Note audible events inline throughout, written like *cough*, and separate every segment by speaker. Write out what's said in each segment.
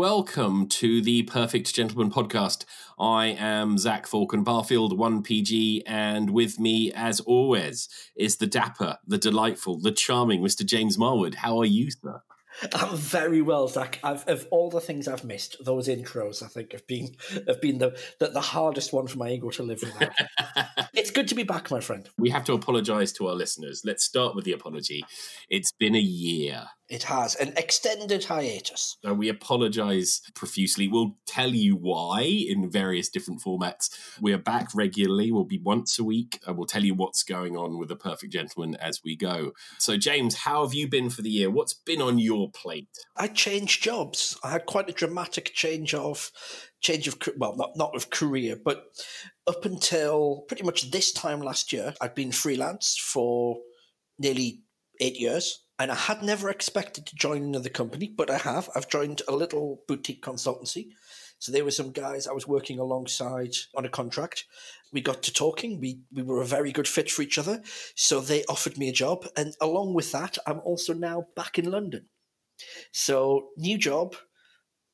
Speaker 1: welcome to the Perfect Gentleman podcast. I am Zach Falcon Barfield, 1PG, and with me, as always, is the dapper, the delightful, the charming Mr. James Marwood. How are you, sir?
Speaker 2: I'm very well, Zach. I've, of all the things I've missed, those intros I think have been have been the the, the hardest one for my ego to live without. *laughs* it's good to be back, my friend.
Speaker 1: We have to apologise to our listeners. Let's start with the apology. It's been a year.
Speaker 2: It has an extended hiatus.
Speaker 1: Uh, we apologise profusely. We'll tell you why in various different formats. We are back regularly. We'll be once a week. and we'll tell you what's going on with the Perfect Gentleman as we go. So, James, how have you been for the year? What's been on your
Speaker 2: I changed jobs. I had quite a dramatic change of change of well, not not of career, but up until pretty much this time last year, I'd been freelance for nearly eight years and I had never expected to join another company, but I have. I've joined a little boutique consultancy. So there were some guys I was working alongside on a contract. We got to talking. We we were a very good fit for each other. So they offered me a job, and along with that, I'm also now back in London. So new job,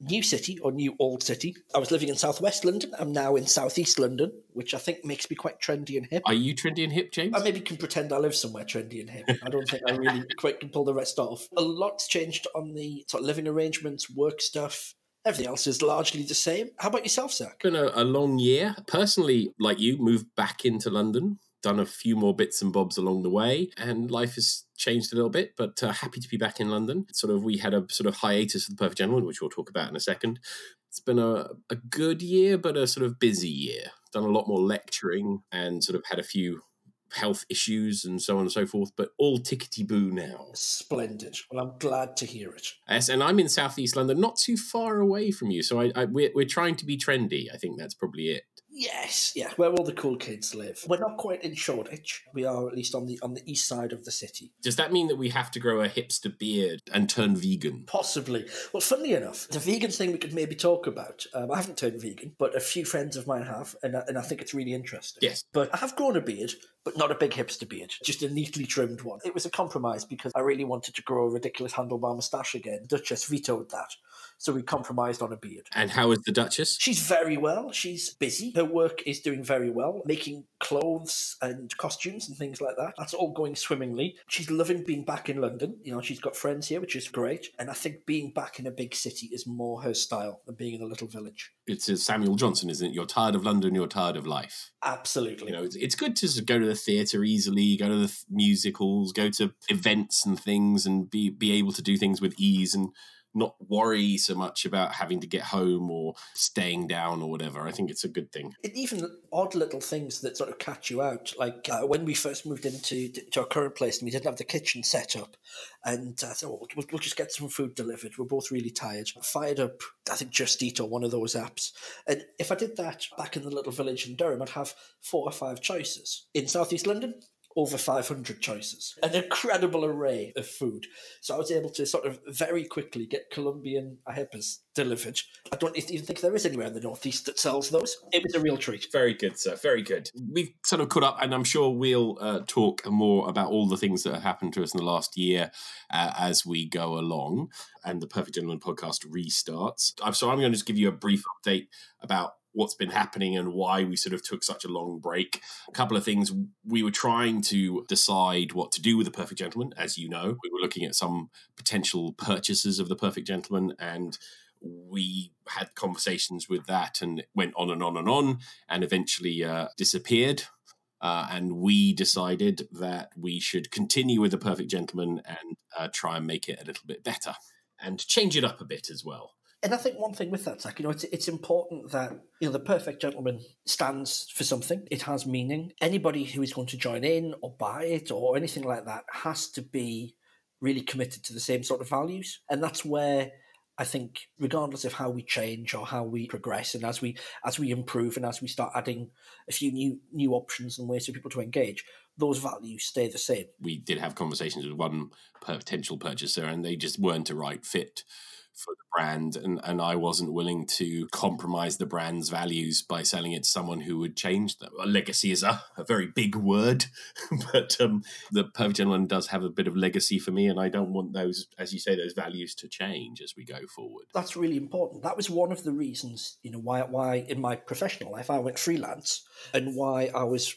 Speaker 2: new city or new old city. I was living in southwest London. I'm now in southeast London, which I think makes me quite trendy and hip.
Speaker 1: Are you trendy and hip, James?
Speaker 2: I maybe can pretend I live somewhere trendy and hip. I don't think I really *laughs* quite can pull the rest off. A lot's changed on the sort of living arrangements, work stuff. Everything else is largely the same. How about yourself, Zach?
Speaker 1: It's been a, a long year. Personally, like you, moved back into London done a few more bits and bobs along the way, and life has changed a little bit. But uh, happy to be back in London. Sort of, we had a sort of hiatus for the Perfect Gentleman, which we'll talk about in a second. It's been a, a good year, but a sort of busy year. Done a lot more lecturing and sort of had a few health issues and so on and so forth, but all tickety boo now.
Speaker 2: Splendid. Well, I'm glad to hear it.
Speaker 1: Yes, and I'm in southeast London, not too far away from you, so I, I we're, we're trying to be trendy. I think that's probably it.
Speaker 2: Yes, yeah, where all the cool kids live. We're not quite in Shoreditch. We are at least on the on the east side of the city.
Speaker 1: Does that mean that we have to grow a hipster beard and turn vegan?
Speaker 2: Possibly. Well, funnily enough, the vegan thing we could maybe talk about. Um, I haven't turned vegan, but a few friends of mine have, and I, and I think it's really interesting.
Speaker 1: Yes.
Speaker 2: But I have grown a beard, but not a big hipster beard, just a neatly trimmed one. It was a compromise because I really wanted to grow a ridiculous handlebar moustache again. Duchess vetoed that. So we compromised on a beard.
Speaker 1: And how is the Duchess?
Speaker 2: She's very well. She's busy. Her work is doing very well, making clothes and costumes and things like that. That's all going swimmingly. She's loving being back in London. You know, she's got friends here, which is great. And I think being back in a big city is more her style than being in a little village.
Speaker 1: It's a Samuel Johnson, isn't it? You're tired of London, you're tired of life.
Speaker 2: Absolutely.
Speaker 1: You know, it's, it's good to go to the theatre easily, go to the musicals, go to events and things, and be be able to do things with ease and not worry so much about having to get home or staying down or whatever. I think it's a good thing.
Speaker 2: Even odd little things that sort of catch you out, like uh, when we first moved into to our current place and we didn't have the kitchen set up, and uh, so we'll, we'll, just get some food delivered. We're both really tired. Fired up, I think Just Eat or one of those apps, and if I did that back in the little village in Durham, I'd have four or five choices. In southeast London, over 500 choices, an incredible array of food. So I was able to sort of very quickly get Colombian arepas delivered. I don't even think there is anywhere in the Northeast that sells those. It was a real treat.
Speaker 1: Very good, sir. Very good. We've sort of caught up, and I'm sure we'll uh, talk more about all the things that have happened to us in the last year uh, as we go along and the Perfect Gentleman podcast restarts. So I'm going to just give you a brief update about what's been happening and why we sort of took such a long break. A couple of things we were trying to decide what to do with the Perfect Gentleman. As you know, we were looking at some potential purchases of the Perfect Gentleman and we had conversations with that and it went on and on and on and eventually uh, disappeared. Uh, and we decided that we should continue with the Perfect Gentleman and uh, try and make it a little bit better and change it up a bit as well.
Speaker 2: And I think one thing with that, Zach, you know, it's it's important that you know the perfect gentleman stands for something. It has meaning. Anybody who is going to join in or buy it or anything like that has to be really committed to the same sort of values, and that's where I think, regardless of how we change or how we progress, and as we as we improve and as we start adding a few new new options and ways for people to engage, those values stay the same.
Speaker 1: We did have conversations with one potential purchaser, and they just weren't a right fit for the brand and, and I wasn't willing to compromise the brand's values by selling it to someone who would change them. A legacy is a, a very big word, *laughs* but um, the Perfect Gentleman does have a bit of legacy for me and I don't want those, as you say, those values to change as we go forward.
Speaker 2: That's really important. That was one of the reasons, you know, why why in my professional life I went freelance and why I was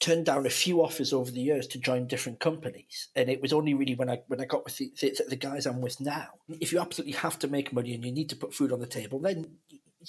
Speaker 2: turned down a few offers over the years to join different companies, and it was only really when I when I got with the, the, the guys I'm with now. If you absolutely have to make money and you need to put food on the table, then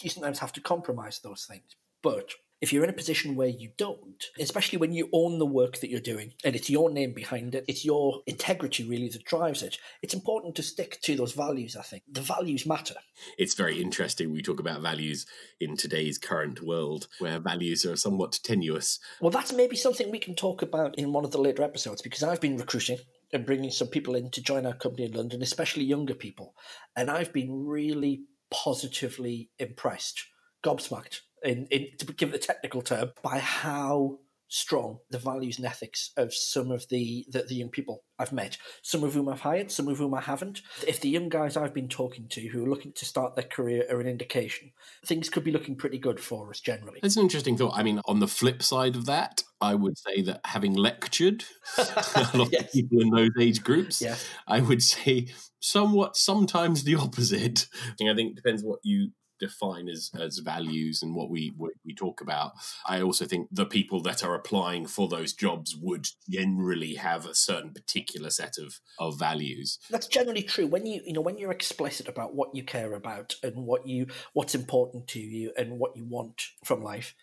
Speaker 2: you sometimes have to compromise those things. But if you're in a position where you don't, especially when you own the work that you're doing and it's your name behind it, it's your integrity really that drives it, it's important to stick to those values, I think. The values matter.
Speaker 1: It's very interesting. We talk about values in today's current world where values are somewhat tenuous.
Speaker 2: Well, that's maybe something we can talk about in one of the later episodes because I've been recruiting and bringing some people in to join our company in London, especially younger people. And I've been really positively impressed, gobsmacked in, in to give it a technical term, by how strong the values and ethics of some of the, the, the young people I've met, some of whom I've hired, some of whom I haven't. If the young guys I've been talking to who are looking to start their career are an indication, things could be looking pretty good for us generally.
Speaker 1: That's an interesting thought. I mean, on the flip side of that, I would say that having lectured *laughs* a lot yes. of people in those age groups, yes. I would say somewhat sometimes the opposite. I think it depends what you define as as values and what we what we talk about. I also think the people that are applying for those jobs would generally have a certain particular set of of values.
Speaker 2: That's generally true. When you you know when you're explicit about what you care about and what you what's important to you and what you want from life,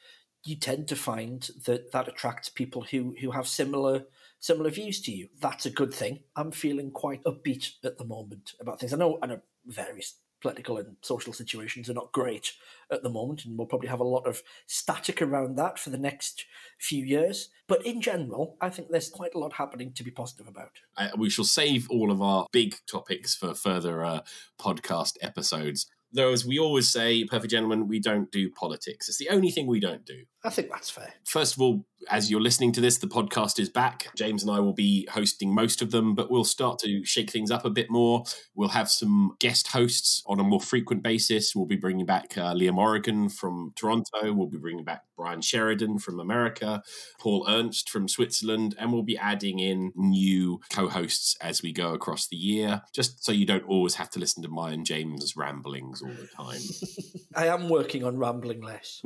Speaker 2: you tend to find that that attracts people who who have similar similar views to you. That's a good thing. I'm feeling quite upbeat at the moment about things. I know I know various political and social situations are not great at the moment, and we'll probably have a lot of static around that for the next few years. But in general, I think there's quite a lot happening to be positive about.
Speaker 1: Uh, we shall save all of our big topics for further uh, podcast episodes though, as we always say, Perfect Gentlemen, we don't do politics. It's the only thing we don't do.
Speaker 2: I think that's fair.
Speaker 1: First of all, as you're listening to this, the podcast is back. James and I will be hosting most of them, but we'll start to shake things up a bit more. We'll have some guest hosts on a more frequent basis. We'll be bringing back uh, Leah Morrigan from Toronto. We'll be bringing back Brian Sheridan from America, Paul Ernst from Switzerland, and we'll be adding in new co hosts as we go across the year, just so you don't always have to listen to my and James' ramblings all the time. *laughs*
Speaker 2: I am working on rambling less.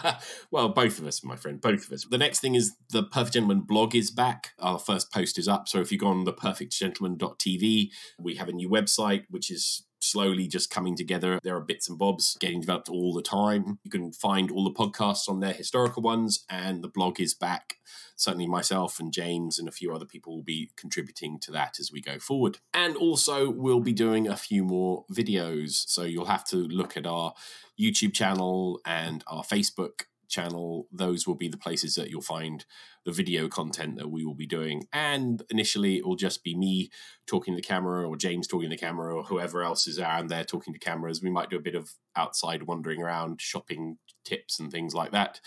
Speaker 2: *laughs*
Speaker 1: well, both of us, my friend, both of us. The next thing is the Perfect Gentleman blog is back. Our first post is up. So if you go on the perfectgentleman.tv, we have a new website, which is slowly just coming together. There are bits and bobs getting developed all the time. You can find all the podcasts on there, historical ones, and the blog is back. Certainly, myself and James and a few other people will be contributing to that as we go forward. And also, we'll be doing a few more videos. So you'll have to look at our YouTube channel and our Facebook channel, those will be the places that you'll find the video content that we will be doing. And initially, it will just be me talking to the camera, or James talking to the camera, or whoever else is around there talking to cameras. We might do a bit of outside wandering around, shopping tips, and things like that.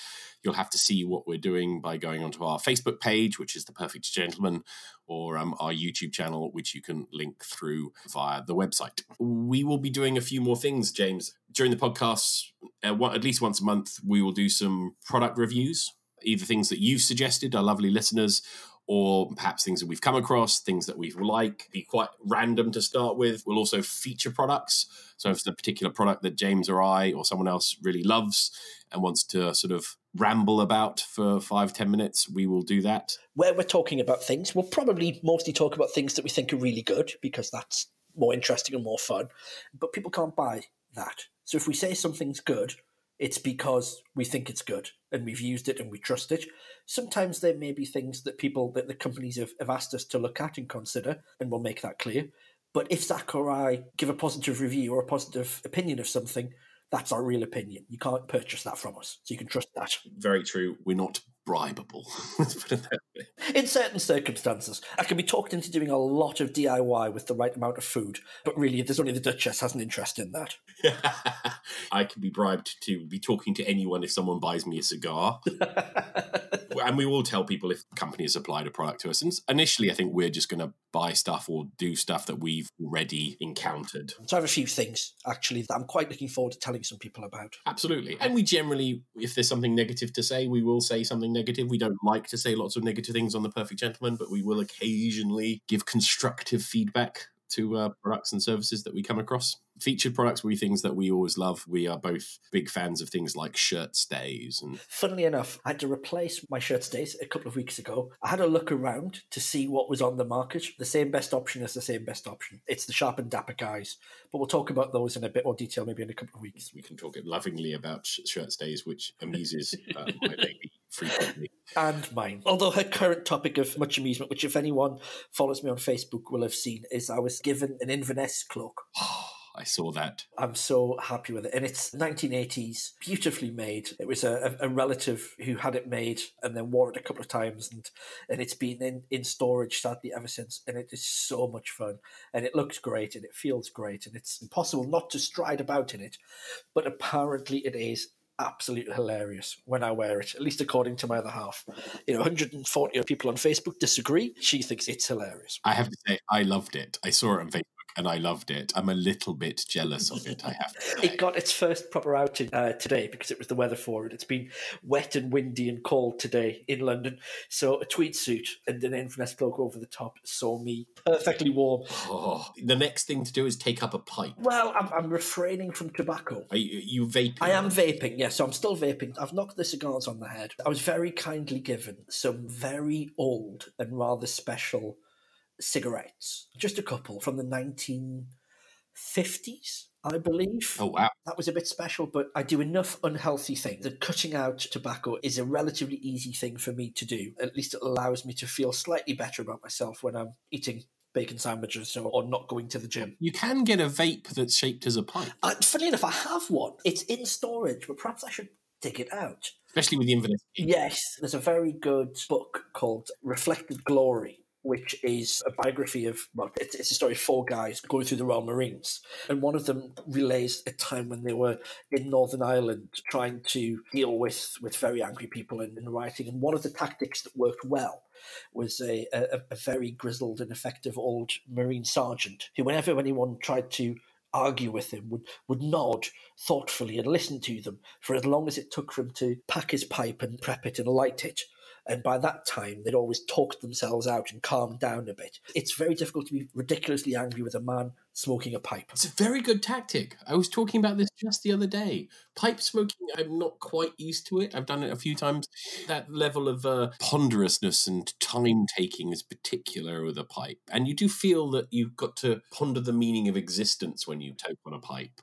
Speaker 1: You'll have to see what we're doing by going onto our Facebook page, which is The Perfect Gentleman, or um, our YouTube channel, which you can link through via the website. We will be doing a few more things, James. During the podcast, uh, at least once a month, we will do some product reviews, either things that you've suggested, our lovely listeners, or perhaps things that we've come across, things that we like. Be quite random to start with. We'll also feature products. So if it's a particular product that James or I or someone else really loves and wants to sort of ramble about for five ten minutes, we will do that.
Speaker 2: Where we're talking about things, we'll probably mostly talk about things that we think are really good because that's more interesting and more fun. But people can't buy that. So if we say something's good, it's because we think it's good and we've used it and we trust it. Sometimes there may be things that people, that the companies have, have asked us to look at and consider, and we'll make that clear. But if Zach or I give a positive review or a positive opinion of something, that's our real opinion. You can't purchase that from us. So you can trust that.
Speaker 1: Very true. We're not bribable. *laughs*
Speaker 2: In certain circumstances, I can be talked into doing a lot of DIY with the right amount of food, but really, there's only the Duchess has an interest in that. *laughs*
Speaker 1: I can be bribed to be talking to anyone if someone buys me a cigar. *laughs* and we will tell people if company has supplied a product to us. And initially, I think we're just going to buy stuff or do stuff that we've already encountered.
Speaker 2: So I have a few things actually that I'm quite looking forward to telling some people about.
Speaker 1: Absolutely. And we generally, if there's something negative to say, we will say something negative. We don't like to say lots of negative things on The Perfect Gentleman, but we will occasionally give constructive feedback to uh, products and services that we come across. Featured products will be things that we always love. We are both big fans of things like shirt stays and
Speaker 2: Funnily enough, I had to replace my shirt stays a couple of weeks ago. I had a look around to see what was on the market. The same best option is the same best option. It's the Sharp and Dapper guys. But we'll talk about those in a bit more detail maybe in a couple of weeks.
Speaker 1: we can talk lovingly about sh- shirt stays, which amuses uh, my lady frequently.
Speaker 2: and mine. Although her current topic of much amusement, which if anyone follows me on Facebook will have seen, is I was given an Inverness cloak. *gasps* *gasps*
Speaker 1: I saw that.
Speaker 2: I'm so happy with it. And it's 1980s, beautifully made. It was a, a, relative who had it made and then wore it a couple of times, and, and it's been in, in storage sadly ever since. And it is so much fun. And it looks great and it feels great. And it's impossible not to stride about in it. But apparently, it is absolutely hilarious when I wear it, at least according to my other half. You know, 140 people on Facebook disagree. She thinks it's hilarious.
Speaker 1: I have to say, I loved it. I saw it on Facebook and I loved it. I'm a little bit jealous of it, I have to say.
Speaker 2: It got its first proper outing uh, today because it was the weather for it. It's been wet and windy and cold today in London. So a tweed suit and an Inverness cloak over the top saw me perfectly warm.
Speaker 1: Oh, the next thing to do is take up a pipe.
Speaker 2: Well, I'm, I'm refraining from tobacco.
Speaker 1: Are you, you vaping?
Speaker 2: I am vaping, yes, so I'm still vaping. I've knocked the cigars on the head. I was very kindly given some very old and rather special cigarettes, just a couple from the 1950s, I believe.
Speaker 1: Oh, wow.
Speaker 2: That was a bit special, but I do enough unhealthy things that cutting out tobacco is a relatively easy thing for me to do. At least it allows me to feel slightly better about myself when I'm eating bacon sandwiches or, or not going to the gym.
Speaker 1: You can get a vape that's shaped as a pipe,
Speaker 2: Uh, funny enough, I have one. It's in storage, but perhaps I should dig it out.
Speaker 1: especially with the Inverness.
Speaker 2: Yes, there's a very good book called Reflected Glory, which is a biography of, well, it's, a story of four guys going through the Royal Marines. And one of them relays a time when they were in Northern Ireland trying to deal with, with very angry people and, and rioting. And one of the tactics that worked well was a, a, a very grizzled and effective old Marine sergeant who, whenever anyone tried to argue with him, would, would nod thoughtfully and listen to them for as long as it took for him to pack his pipe and prep it and light it. And by that time, they'd always talked themselves out and calmed down a bit. It's very difficult to be ridiculously angry with a man smoking a pipe.
Speaker 1: It's a very good tactic. I was talking about this just the other day. Pipe smoking, I'm not quite used to it. I've done it a few times. That level of uh, ponderousness and time taking is particular with a pipe. And you do feel that you've got to ponder the meaning of existence when you toke on a pipe.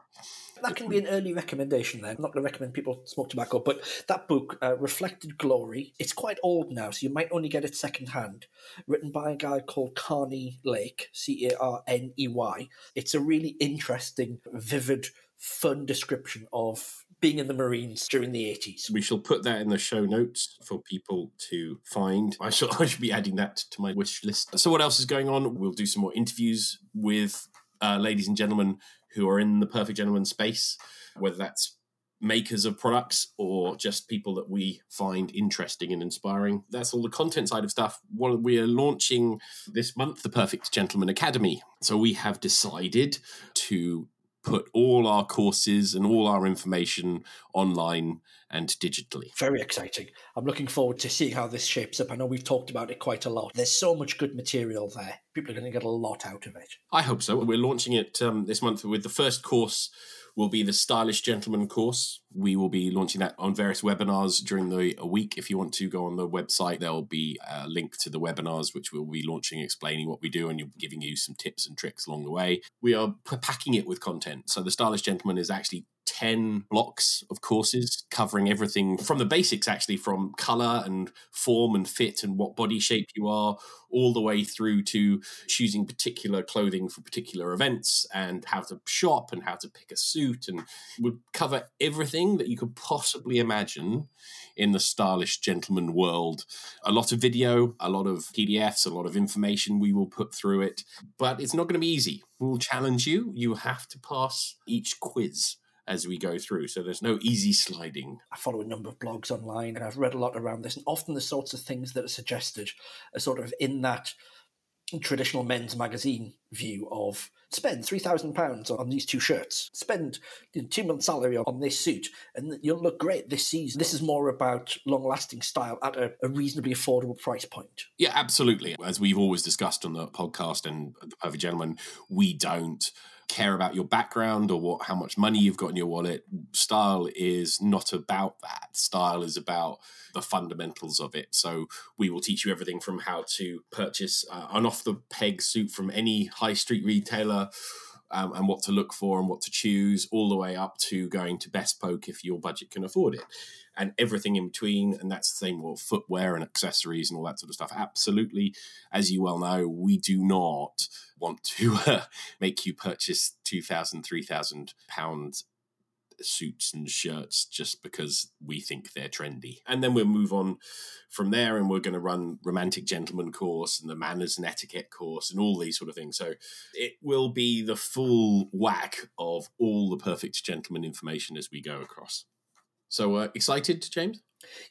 Speaker 2: That can be an early recommendation then. I'm not going to recommend people smoke tobacco, but that book, uh, Reflected Glory, it's quite old now, so you might only get it secondhand. Written by a guy called Carney Lake, C A R N E Y. It's a really interesting, vivid, fun description of being in the Marines during the 80s.
Speaker 1: We shall put that in the show notes for people to find. I shall *laughs* I should be adding that to my wish list. So what else is going on? We'll do some more interviews with uh, ladies and gentlemen who are in the perfect gentleman space, whether that's makers of products or just people that we find interesting and inspiring. That's all the content side of stuff. What we are launching this month, the Perfect Gentleman Academy. So we have decided to put all our courses and all our information online and digitally.
Speaker 2: Very exciting. I'm looking forward to seeing how this shapes up. I know we've talked about it quite a lot. There's so much good material there. People are going to get a lot out of it.
Speaker 1: I hope so. We're launching it um, this month with the first course will be the Stylish Gentleman course. We will be launching that on various webinars during the a week. If you want to go on the website, there will be a link to the webinars, which we'll be launching, explaining what we do, and giving you some tips and tricks along the way. We are packing it with content. So the Stylish Gentleman is actually 10 blocks of courses covering everything from the basics, actually, from color and form and fit and what body shape you are, all the way through to choosing particular clothing for particular events and how to shop and how to pick a suit. And would cover everything that you could possibly imagine in the stylish gentleman world. A lot of video, a lot of PDFs, a lot of information we will put through it, but it's not going to be easy. We'll challenge you. You have to pass each quiz as we go through. So there's no easy sliding.
Speaker 2: I follow a number of blogs online and I've read a lot around this, and often the sorts of things that are suggested are sort of in that traditional men's magazine view of spend three thousand pounds on these two shirts, spend two months' salary on this suit, and you'll look great this season. This is more about long-lasting style at a, a reasonably affordable price point.
Speaker 1: Yeah, absolutely. As we've always discussed on the podcast and the Perfect Gentleman, we don't care about your background or what how much money you've got in your wallet. Style is not about that. Style is about the fundamentals of it. So we will teach you everything from how to purchase uh, an off the peg suit from any high street retailer. Um, and what to look for and what to choose, all the way up to going to Bespoke if your budget can afford it, and everything in between. And that's the same with footwear and accessories and all that sort of stuff. Absolutely, as you well know, we do not want to *laughs* uh, make you purchase two thousand, three thousand pounds suits and shirts just because we think they're trendy. And then we'll move on from there and we're going to run romantic gentleman course and the manners and etiquette course and all these sort of things. So it will be the full whack of all the perfect gentleman information as we go across. So uh, excited, James?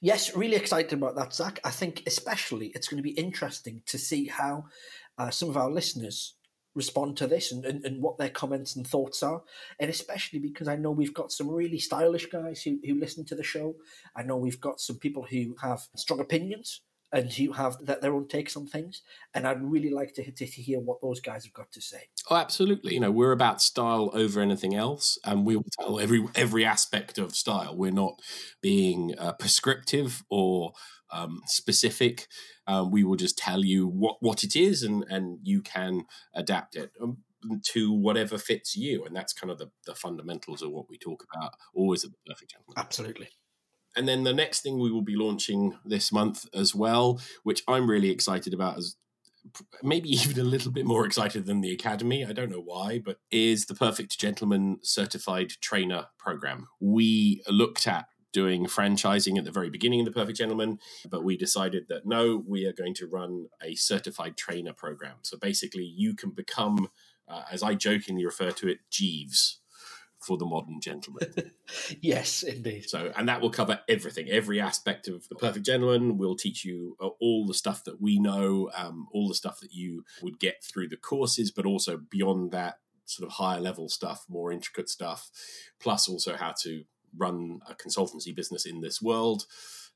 Speaker 2: Yes, really excited about that, Zach. I think especially it's going to be interesting to see how uh, some of our listeners respond to this and, and, and what their comments and thoughts are. And especially because I know we've got some really stylish guys who, who listen to the show. I know we've got some people who have strong opinions and you have their own takes on things. And I'd really like to, to, to hear what those guys have got to say.
Speaker 1: Oh, absolutely. You know, we're about style over anything else, and we will tell every every aspect of style. We're not being uh, prescriptive or um, specific. Um, we will just tell you what, what it is, and, and you can adapt it um, to whatever fits you. And that's kind of the, the fundamentals of what we talk about always at the Perfect Gentleman.
Speaker 2: Absolutely.
Speaker 1: And then the next thing we will be launching this month as well, which I'm really excited about, as maybe *laughs* even a little bit more excited than the academy. I don't know why but is the perfect gentleman certified trainer program. We looked at doing franchising at the very beginning of the Perfect Gentleman, but we decided that no, we are going to run a certified trainer program. So basically, you can become, uh, as I jokingly refer to it, Jeeves for the modern gentleman. *laughs*
Speaker 2: yes, indeed.
Speaker 1: So, and that will cover everything, every aspect of the perfect gentleman. We'll teach you uh, all the stuff that we know, um, all the stuff that you would get through the courses, but also beyond that, sort of higher level stuff, more intricate stuff, plus also how to run a consultancy business in this world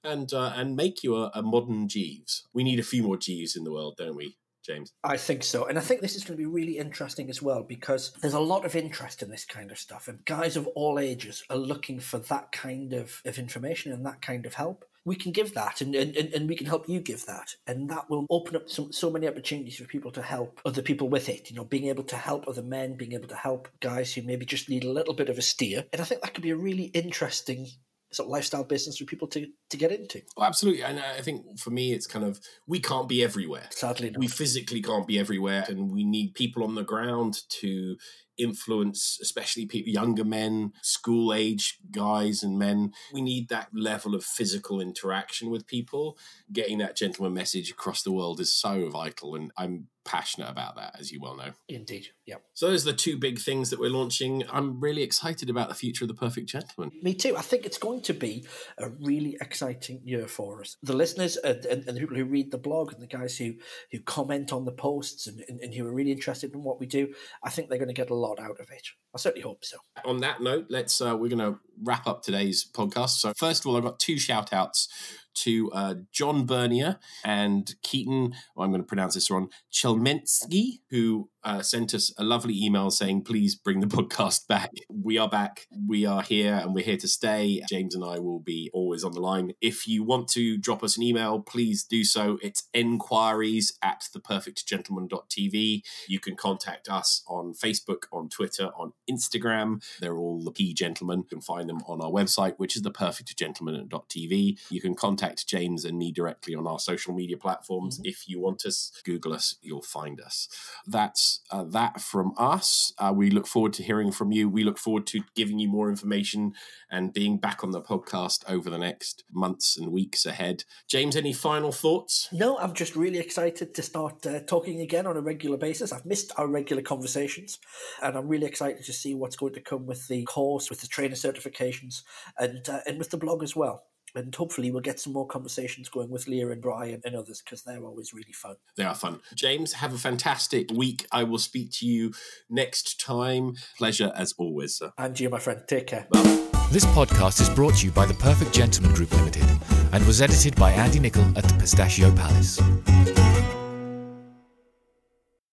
Speaker 1: and uh, and make you a, a, modern Jeeves. We need a few more Jeeves in the world, don't we, James?
Speaker 2: I think so, and I think this is going to be really interesting as well because there's a lot of interest in this kind of stuff, and guys of all ages are looking for that kind of, of information and that kind of help we can give that and, and, and we can help you give that. And that will open up so, so many opportunities for people to help other people with it. You know, being able to help other men, being able to help guys who maybe just need a little bit of a steer. And I think that could be a really interesting sort of lifestyle business for people to to get into.
Speaker 1: Oh, absolutely, and I think for me, it's kind of we can't be everywhere.
Speaker 2: Sadly, not.
Speaker 1: we physically can't be everywhere, and we need people on the ground to influence, especially people, younger men, school age guys and men. We need that level of physical interaction with people. Getting that gentleman message across the world is so vital, and I'm passionate about that, as you well know.
Speaker 2: Indeed, yeah.
Speaker 1: So those are the two big things that we're launching. I'm really excited about the future of the Perfect Gentleman.
Speaker 2: Me too. I think it's going to be a really exciting year for us. The listeners and, and, and the people who read the blog and the guys who who comment on the posts and, and, and who are really interested in what we do, I think they're going to get a lot out of it. I certainly hope so.
Speaker 1: On that note, let's uh, we're going to wrap up today's podcast. So first of all, I've got two shout outs to uh, John Bernier and Keaton, well, I'm going to pronounce this wrong, Chelmensky, who uh, sent us a lovely email saying, please bring the *laughs* podcast back. We are back. We are here and we're here to stay. James and I will be always on the line. If you want to drop us an email, please do so. It's enquiries at theperfectgentleman.tv. You can contact us on Facebook, on Twitter, on Instagram. They're all the P Gentlemen. You can find them on our website, which is theperfectgentleman.tv. You can contact James and me directly on our social media platforms. Mm-hmm. If you want us, Google us, you'll find us. That's uh, that from us. Uh, we look forward to hearing from you. We look forward to giving you more information and being back on the podcast over the next months and weeks ahead. James, any final thoughts?
Speaker 2: No, I'm just really excited to start uh, talking again on a regular basis. I've missed our regular conversations, and I'm really excited to see what's going to come with the course, with the trainer certifications, and uh, and with the blog as well. And hopefully we'll get some more conversations going with Leah and Brian and others because they're always really fun.
Speaker 1: They are fun. James, have a fantastic week. I will speak to you next time. Pleasure as always, sir.
Speaker 2: And you, my friend. Take care.
Speaker 1: Bye.
Speaker 3: This podcast is brought to you by the Perfect Gentleman Group Limited and was edited by Andy Nicol at the Pistachio Palace.